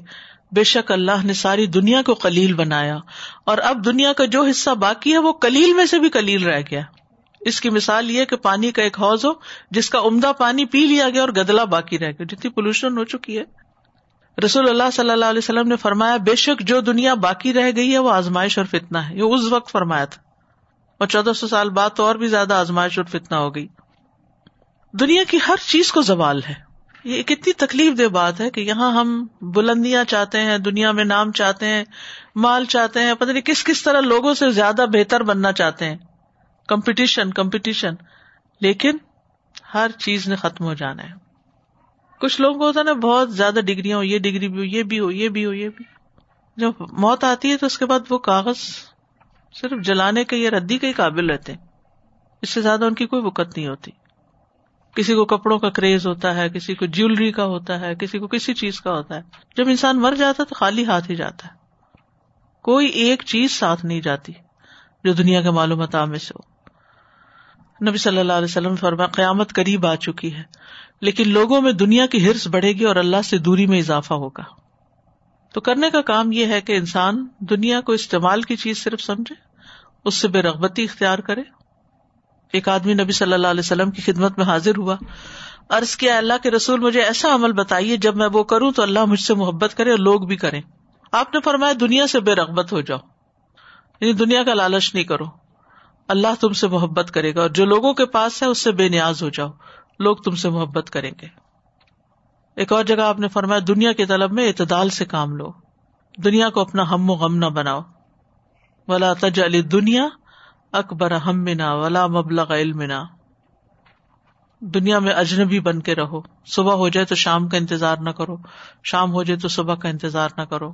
بے شک اللہ نے ساری دنیا کو کلیل بنایا اور اب دنیا کا جو حصہ باقی ہے وہ کلیل میں سے بھی کلیل رہ گیا۔ اس کی مثال یہ کہ پانی کا ایک حوض ہو جس کا عمدہ پانی پی لیا گیا اور گدلا باقی رہ گیا۔ جتنی پولوشن ہو چکی ہے۔ رسول اللہ صلی اللہ علیہ وسلم نے فرمایا، بے شک جو دنیا باقی رہ گئی ہے وہ آزمائش اور فتنا ہے۔ یہ اس وقت فرمایا تھا۔ اور چودہ سو سال بعد تو اور بھی زیادہ آزمائش اور فتنا ہو گئی۔ دنیا کی ہر چیز کو زوال ہے۔ یہ کتنی تکلیف دہ بات ہے کہ یہاں ہم بلندیاں چاہتے ہیں، دنیا میں نام چاہتے ہیں، مال چاہتے ہیں، پتہ نہیں کس کس طرح لوگوں سے زیادہ بہتر بننا چاہتے ہیں۔ Competition competition. لیکن ہر چیز نے ختم ہو جانا ہے۔ کچھ لوگوں کو ہوتا نا، بہت زیادہ ڈگریاں ہو یہ ڈگری بھی ہو، یہ بھی ہو، یہ بھی ہو، یہ بھی۔ جب موت آتی ہے تو اس کے بعد وہ کاغذ صرف جلانے کے یا ردی کے ہی قابل رہتے ہیں۔ اس سے زیادہ ان کی کوئی وقت نہیں ہوتی۔ کسی کو کپڑوں کا کریز ہوتا ہے، کسی کو جیولری کا ہوتا ہے، کسی کو کسی چیز کا ہوتا ہے۔ جب انسان مر جاتا ہے تو خالی ہاتھ ہی جاتا ہے۔ کوئی ایک چیز ساتھ نہیں جاتی جو دنیا کے معلومات میں سے ہو۔ نبی صلی اللہ علیہ وسلم فرما قیامت قریب آ چکی ہے، لیکن لوگوں میں دنیا کی ہرس بڑھے گی اور اللہ سے دوری میں اضافہ ہوگا۔ تو کرنے کا کام یہ ہے کہ انسان دنیا کو استعمال کی چیز صرف سمجھے، اس سے بے رغبتی اختیار کرے۔ ایک آدمی نبی صلی اللہ علیہ وسلم کی خدمت میں حاضر ہوا، عرض کیا، اللہ کے رسول مجھے ایسا عمل بتائیے، جب میں وہ کروں تو اللہ مجھ سے محبت کرے اور لوگ بھی کریں۔ آپ نے فرمایا، دنیا سے بے رغبت ہو جاؤ یعنی دنیا کا لالچ نہیں کرو۔ اللہ تم سے محبت کرے گا اور جو لوگوں کے پاس ہے اس سے بے نیاز ہو جاؤ۔ لوگ تم سے محبت کریں گے۔ ایک اور جگہ آپ نے فرمایا، دنیا کے طلب میں اعتدال سے کام لو۔ دنیا کو اپنا ہم و غم نہ بناؤ۔ ولا تج علی دنیا اکبر ہم منا ولا مبلغ علم دنیا میں اجنبی بن کے رہو۔ صبح ہو جائے تو شام کا انتظار نہ کرو۔ شام ہو جائے تو صبح کا انتظار نہ کرو۔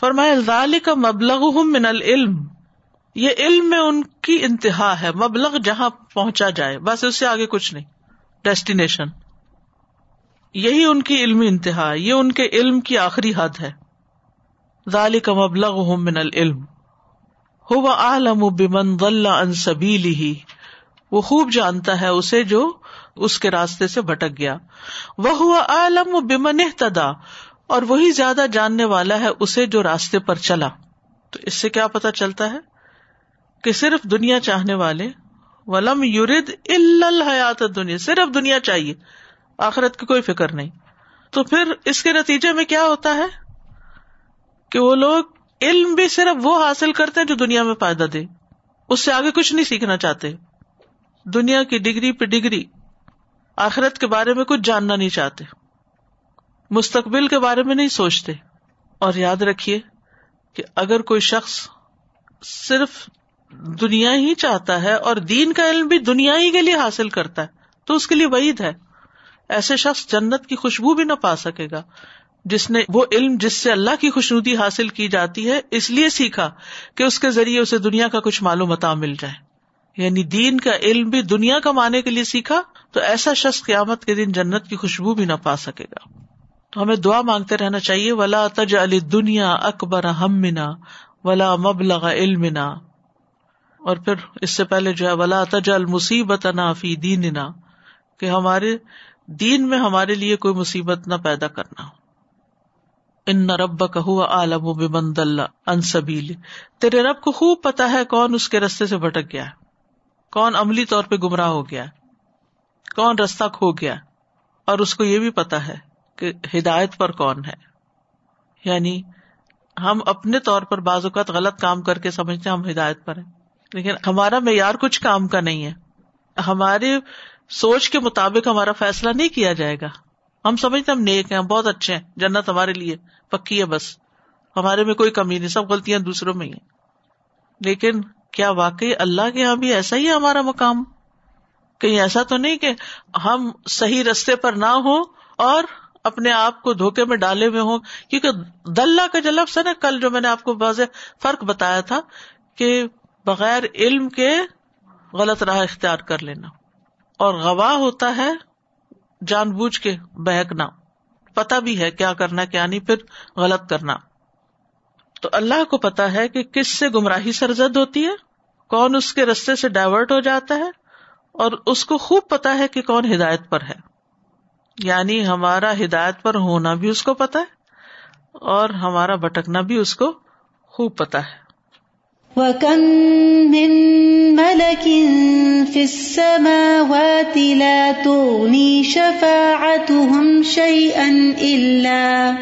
فرمایا کا مبلغ من العلم۔ یہ علم میں ان کی انتہا ہے، مبلغ جہاں پہنچا جائے، بس اس سے آگے کچھ نہیں۔ ڈیسٹینیشن یہی ان کی علمی انتہا یہ ان کے علم کی آخری حد ہے۔ ذالک کا مبلغ من العلم۔ ہو وہ عالم بمن ضل ان سبیلی ہی وہ خوب جانتا ہے اسے جو اس کے راستے سے بھٹک گیا۔ وہ ہوا عالم بمن اہتدا۔ اور وہی زیادہ جاننے والا ہے اسے جو راستے پر چلا۔ تو اس سے کیا پتا چلتا ہے؟ کہ صرف دنیا چاہنے والے، ولم یورد الحیات دنیا صرف دنیا چاہیے، آخرت کی کوئی فکر نہیں۔ تو پھر اس کے نتیجے میں کیا ہوتا ہے؟ کہ وہ لوگ علم بھی صرف وہ حاصل کرتے ہیں جو دنیا میں فائدہ دے، اس سے آگے کچھ نہیں سیکھنا چاہتے۔ دنیا کی ڈگری پہ ڈگری، آخرت کے بارے میں کچھ جاننا نہیں چاہتے۔ مستقبل کے بارے میں نہیں سوچتے۔ اور یاد رکھیے کہ اگر کوئی شخص صرف دنیا ہی چاہتا ہے اور دین کا علم بھی دنیا ہی کے لیے حاصل کرتا ہے، تو اس کے لیے وعید ہے۔ ایسے شخص جنت کی خوشبو بھی نہ پا سکے گا۔ جس نے وہ علم جس سے اللہ کی خوشنودی حاصل کی جاتی ہے، اس لیے سیکھا کہ اس کے ذریعے اسے دنیا کا کچھ معلوم مل جائے۔ یعنی دین کا علم بھی دنیا کمانے کے لیے سیکھا، تو ایسا شخص قیامت کے دن جنت کی خوشبو بھی نہ پا سکے گا۔ تو ہمیں دعا مانگتے رہنا چاہیے، ولا تج علی دنیا اکبر ہم منا ولا مبلغ علم اور پھر اس سے پہلے جو ہے، ولا تج المصیبت نا فی دین کہ ہمارے دین میں ہمارے لیے کوئی مصیبت نہ پیدا کرنا۔ ان رب کا ہوا عالم و بند اللہ انصبیل تیرے رب کو خوب پتا ہے کون اس کے رستے سے بھٹک گیا کون عملی طور پہ گمراہ ہو گیا کون رستہ کھو گیا اور اس کو یہ بھی پتا ہے کہ ہدایت پر کون ہے۔ یعنی ہم اپنے طور پر بعض اوقات غلط کام کر کے سمجھتے ہیں، ہم ہدایت پر ہیں۔ لیکن ہمارا معیار کچھ کام کا نہیں ہے۔ ہماری سوچ کے مطابق ہمارا فیصلہ نہیں کیا جائے گا۔ ہم سمجھتے ہم نیک ہیں، ہم بہت اچھے ہیں، جنت ہمارے لیے پکی ہے بس۔ ہمارے میں کوئی کمی نہیں، سب غلطیاں دوسروں میں ہی ہیں۔ لیکن کیا واقعی اللہ کے یہاں بھی ایسا ہی ہے ہمارا مقام؟ کہیں ایسا تو نہیں کہ ہم صحیح رستے پر نہ ہو اور اپنے آپ کو دھوکے میں ڈالے ہوئے ہوں۔ کیونکہ دلہ کا جو لفظ ہے نا، کل جو میں نے آپ کو واضح فرق بتایا تھا کہ بغیر علم کے غلط راہ اختیار کر لینا۔ اور گواہ ہوتا ہے جان بوجھ کے بہکنا۔ پتا بھی ہے کیا کرنا کیا نہیں، پھر غلط کرنا۔ تو اللہ کو پتا ہے کہ کس سے گمراہی سرزد ہوتی ہے، کون اس کے رستے سے ڈائیورٹ ہو جاتا ہے، اور اس کو خوب پتا ہے کہ کون ہدایت پر ہے۔ یعنی ہمارا ہدایت پر ہونا بھی اس کو پتا ہے، اور ہمارا بھٹکنا بھی اس کو خوب پتا ہے۔ وَكَم مِّن مَلَكٍ فِي السَّمَاوَاتِ لَا تُغْنِي شَفَاعَتُهُمْ شَيْئًا إِلَّا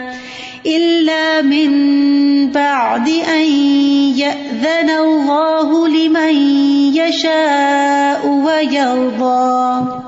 إِلَّا مِن بَعْدِ أَن يَأْذَنَ اللَّهُ لِمَن يَشَاءُ وَيَرْضَىٰ.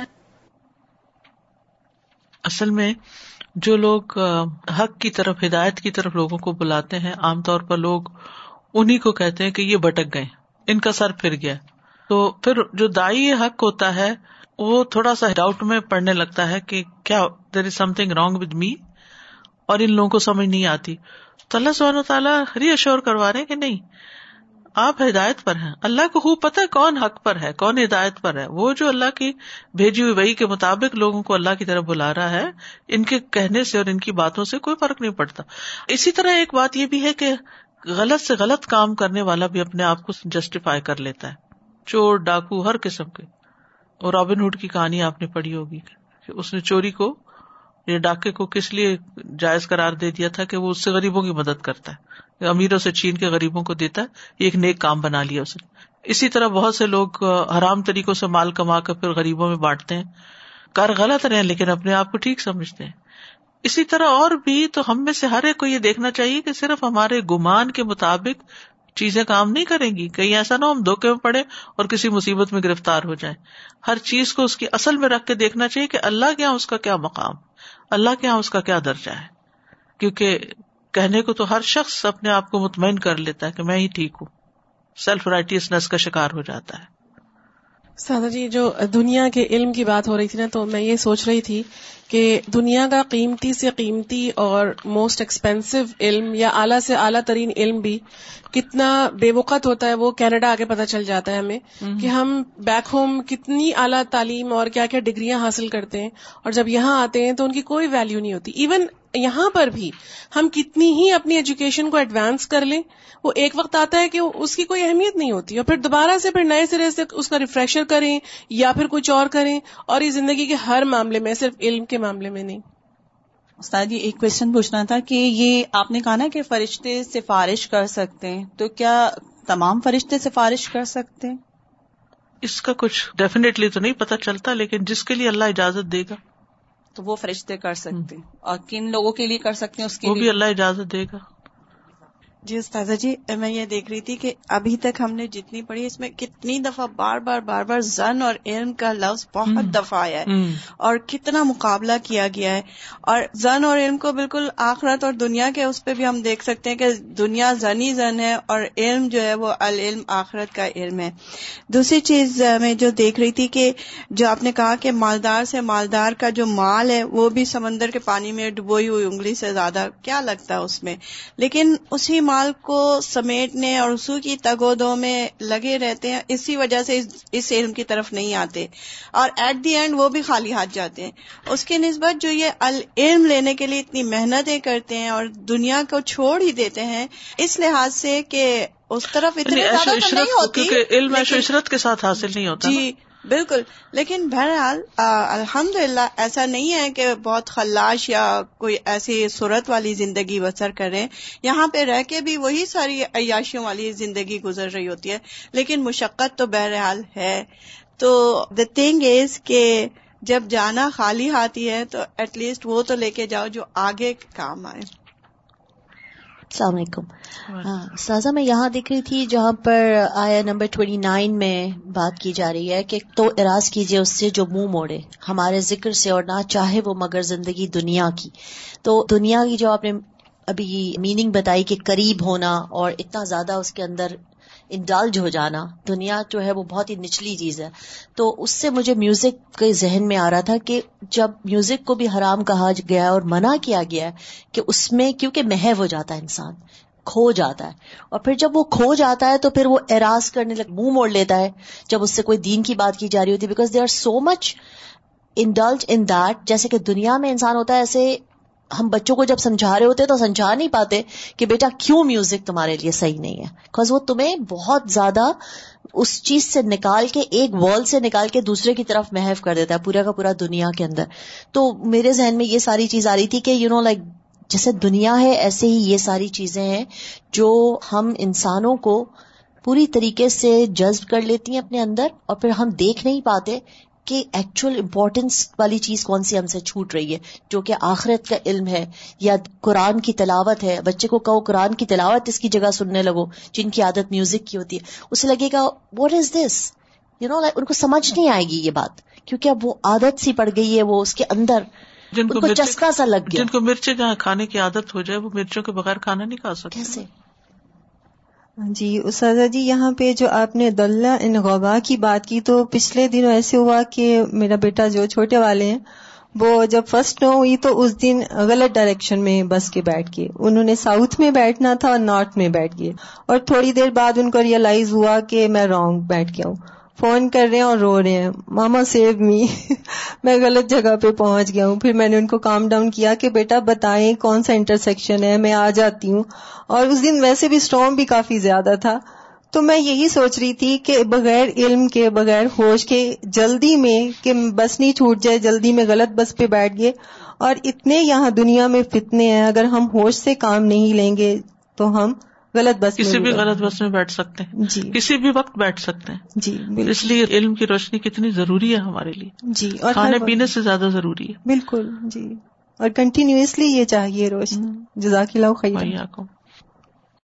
اصل میں جو لوگ حق کی طرف، ہدایت کی طرف لوگوں کو بلاتے ہیں، عام طور پر لوگ انہیں کو کہتے ہیں کہ یہ بھٹک گئے، ان کا سر پھر گیا۔ تو پھر جو دائی حق ہوتا ہے، وہ تھوڑا سا ڈاؤٹ میں پڑنے لگتا ہے کہ کیا there is something wrong with me اور ان لوگوں کو سمجھ نہیں آتی۔ تو اللہ سبحانہ تعالیٰ ری اشور کروا رہے ہیں کہ نہیں آپ ہدایت پر ہیں۔ اللہ کو خوب پتا کون حق پر ہے، کون ہدایت پر ہے۔ وہ جو اللہ کی بھیجی ہوئی وہی کے مطابق لوگوں کو اللہ کی طرف بلا رہا ہے، ان کے کہنے سے اور ان کی باتوں سے کوئی فرق نہیں پڑتا۔ اسی طرح ایک بات یہ بھی ہے کہ غلط سے غلط کام کرنے والا بھی اپنے آپ کو جسٹیفائی کر لیتا ہے۔ چور، ڈاکو، ہر قسم کے۔ اور رابن ہوڈ کی کہانی آپ نے پڑھی ہوگی کہ اس نے چوری کو، یا ڈاکے کو کس لیے جائز قرار دے دیا تھا کہ وہ اس سے غریبوں کی مدد کرتا ہے۔ امیروں سے چھین کے غریبوں کو دیتا ہے، یہ ایک نیک کام بنا لیا اس نے۔ اسی طرح بہت سے لوگ حرام طریقوں سے مال کما کر پھر غریبوں میں بانٹتے ہیں۔ کار غلط رہے، لیکن اپنے آپ کو ٹھیک سمجھتے ہیں۔ اسی طرح اور بھی تو ہم میں سے ہر ایک کو یہ دیکھنا چاہیے کہ صرف ہمارے گمان کے مطابق چیزیں کام نہیں کریں گی۔ کہیں ایسا نہ ہم دھوکے میں پڑے اور کسی مصیبت میں گرفتار ہو جائیں۔ ہر چیز کو اس کی اصل میں رکھ کے دیکھنا چاہیے کہ اللہ کے یہاں اس کا کیا مقام، اللہ کے یہاں اس کا کیا درجہ ہے۔ کیونکہ کہنے کو تو ہر شخص اپنے آپ کو مطمئن کر لیتا ہے کہ میں ہی ٹھیک ہوں۔ سیلف رائٹیسنس کا شکار ہو جاتا ہے۔ سادہ جی جو دنیا کے علم کی بات ہو رہی تھی نا، تو میں یہ سوچ رہی تھی کہ دنیا کا قیمتی سے قیمتی اور موسٹ ایکسپینسو علم یا اعلیٰ سے اعلیٰ ترین علم بھی کتنا بے وقت ہوتا ہے وہ کینیڈا آگے پتہ چل جاتا ہے ہمیں کہ ہم بیک ہوم کتنی اعلیٰ تعلیم اور کیا کیا ڈگریاں حاصل کرتے ہیں اور جب یہاں آتے ہیں تو ان کی کوئی ویلو نہیں ہوتی۔ ایون یہاں پر بھی ہم کتنی ہی اپنی ایجوکیشن کو ایڈوانس کر لیں وہ ایک وقت آتا ہے کہ اس کی کوئی اہمیت نہیں ہوتی اور پھر دوبارہ سے پھر نئے سرے سے اس کا ریفریشر کریں یا پھر کچھ اور کریں اور یہ زندگی کے ہر معاملے میں صرف علم کے معاملے میں نہیں۔ استاد یہ ایک کوشچن پوچھنا تھا کہ یہ آپ نے کہا نا کہ فرشتے سفارش کر سکتے ہیں تو کیا تمام فرشتے سفارش کر سکتے ہیں؟ اس کا کچھ ڈیفینیٹلی تو نہیں پتا چلتا لیکن جس کے لیے اللہ اجازت دے گا۔ تو وہ فرشتے کر سکتے ہیں۔ اور کن لوگوں کے لیے کر سکتے ہیں؟ اس کے بھی اللہ اجازت دے گا۔ جی استاذہ جی میں یہ دیکھ رہی تھی کہ ابھی تک ہم نے جتنی پڑھی اس میں کتنی دفعہ بار بار بار بار زن اور علم کا لفظ بہت دفعہ آیا ہے اور کتنا مقابلہ کیا گیا ہے۔ اور زن اور علم کو بالکل آخرت اور دنیا کے اس پہ بھی ہم دیکھ سکتے ہیں کہ دنیا زنی زن ہے اور علم جو ہے وہ العلم آخرت کا علم ہے۔ دوسری چیز میں جو دیکھ رہی تھی کہ جو آپ نے کہا کہ مالدار سے مالدار کا جو مال ہے وہ بھی سمندر کے پانی میں ڈبوئی ہوئی انگلی سے زیادہ کیا لگتا ہے اس میں؟ لیکن اسی مال کو سمیٹنے اور اسو کی تگودوں میں لگے رہتے ہیں اسی وجہ سے اس علم کی طرف نہیں آتے۔ اور ایٹ دی اینڈ وہ بھی خالی ہاتھ جاتے ہیں۔ اس کی نسبت جو یہ علم لینے کے لیے اتنی محنتیں کرتے ہیں اور دنیا کو چھوڑ ہی دیتے ہیں اس لحاظ سے کہ اس طرف اتنی یعنی نہیں ہوتی علم عشرت کے ساتھ حاصل نہیں ہوتا جی بالکل۔ لیکن بہرحال الحمد للہ ایسا نہیں ہے کہ بہت خلاش یا کوئی ایسی صورت والی زندگی بسر کریں۔ یہاں پہ رہ کے بھی وہی ساری عیاشیوں والی زندگی گزر رہی ہوتی ہے۔ لیکن مشقت تو بہرحال ہے۔ تو دا تھنگ از کہ جب جانا خالی ہاتھی ہے تو ایٹ لیسٹ وہ تو لے کے جاؤ جو آگے کام آئے۔ السلام علیکم۔ ہاں سازا میں یہاں دیکھ رہی تھی جہاں پر آیا نمبر ٹوینٹی نائن میں بات کی جا رہی ہے کہ تو اراض کیجیے اس سے جو منہ موڑے ہمارے ذکر سے اور نہ چاہے وہ مگر زندگی دنیا کی۔ تو دنیا کی جو آپ نے ابھی میننگ بتائی کہ قریب ہونا اور اتنا زیادہ اس کے اندر انڈلج ہو جانا، دنیا جو ہے وہ بہت ہی نچلی چیز ہے۔ تو اس سے مجھے میوزک کے ذہن میں آ رہا تھا کہ جب میوزک کو بھی حرام کہا گیا اور منع کیا گیا ہے کہ اس میں کیونکہ محو ہو جاتا ہے انسان، کھو جاتا ہے۔ اور پھر جب وہ کھو جاتا ہے تو پھر وہ اراض کرنے لگ، منہ موڑ لیتا ہے۔ جب اس سے کوئی دین کی بات کی جا رہی ہوتی ہے because they are so much indulge in that جیسے کہ دنیا میں انسان ہوتا ہے ایسے ہم بچوں کو جب سمجھا رہے ہوتے تو سمجھا نہیں پاتے کہ بیٹا کیوں میوزک تمہارے لیے صحیح نہیں ہے؟ بیکاز وہ تمہیں بہت زیادہ اس چیز سے نکال کے ایک ورلڈ سے نکال کے دوسرے کی طرف محف کر دیتا ہے، پورا کا پورا دنیا کے اندر۔ تو میرے ذہن میں یہ ساری چیز آ رہی تھی کہ یو نو لائک جیسے دنیا ہے، ایسے ہی یہ ساری چیزیں ہیں جو ہم انسانوں کو پوری طریقے سے جذب کر لیتی ہیں اپنے اندر اور پھر ہم دیکھ نہیں پاتے کہ ایکچوئل امپورٹینس والی چیز کون سی ہم سے چھوٹ رہی ہے؟ جو کہ آخرت کا علم ہے یا قرآن کی تلاوت ہے بچے کو کہو قرآن کی تلاوت اس کی جگہ سننے لگو جن کی عادت میوزک کی ہوتی ہے۔ اسے لگے گا what is this you know ان کو سمجھ نہیں آئے گی یہ بات کیونکہ اب وہ عادت سی پڑ گئی ہے وہ اس کے اندر جن کو چسکا سا لگ گیا۔ جن کو مرچیں جہاں کھانے کی عادت ہو جائے وہ مرچوں کے بغیر کھانا نہیں کھا سکتے۔ کیسے؟ جی اساتذہ جی یہاں پہ جو آپ نے دلہ ان غبا کی بات کی، تو پچھلے دنوں ایسے ہوا کہ میرا بیٹا جو چھوٹے والے ہیں، وہ جب فرسٹ نو ہوئی تو اس دن غلط ڈائریکشن میں بس کے بیٹھ گئے۔ انہوں نے ساؤتھ میں بیٹھنا تھا اور نارتھ میں بیٹھ گئے۔ اور تھوڑی دیر بعد ان کو ریئلائز ہوا کہ میں رانگ بیٹھ گیا ہوں۔ فون کر رہے ہیں اور رو رہے ہیں۔ ماما سیو می میں غلط جگہ پہ پہنچ گیا ہوں۔ پھر میں نے ان کو کام ڈاؤن کیا کہ بیٹا، بتائیں کون سا انٹرسیکشن ہے؟ میں آ جاتی ہوں۔ اور اس دن ویسے بھی اسٹرانگ بھی کافی زیادہ تھا۔ تو میں یہی سوچ رہی تھی کہ بغیر علم کے، بغیر ہوش کے، جلدی میں کہ بس نہیں چھوٹ جائے، جلدی میں غلط بس پہ بیٹھ گئے۔ اور اتنے یہاں دنیا میں فتنے ہیں۔ اگر ہم ہوش سے کام نہیں لیں گے تو ہم غلط بس کسی بھی غلط بس میں بیٹھ سکتے ہیں۔ جی۔ کسی بھی وقت بیٹھ سکتے ہیں۔ جی اس لیے علم کی روشنی کتنی ضروری ہے ہمارے لیے۔ جی اور کھانے پینے سے زیادہ ضروری ہے۔ بالکل جی۔ اور کنٹینیوسلی یہ چاہیے روشنی۔ جزاک اللہ خیر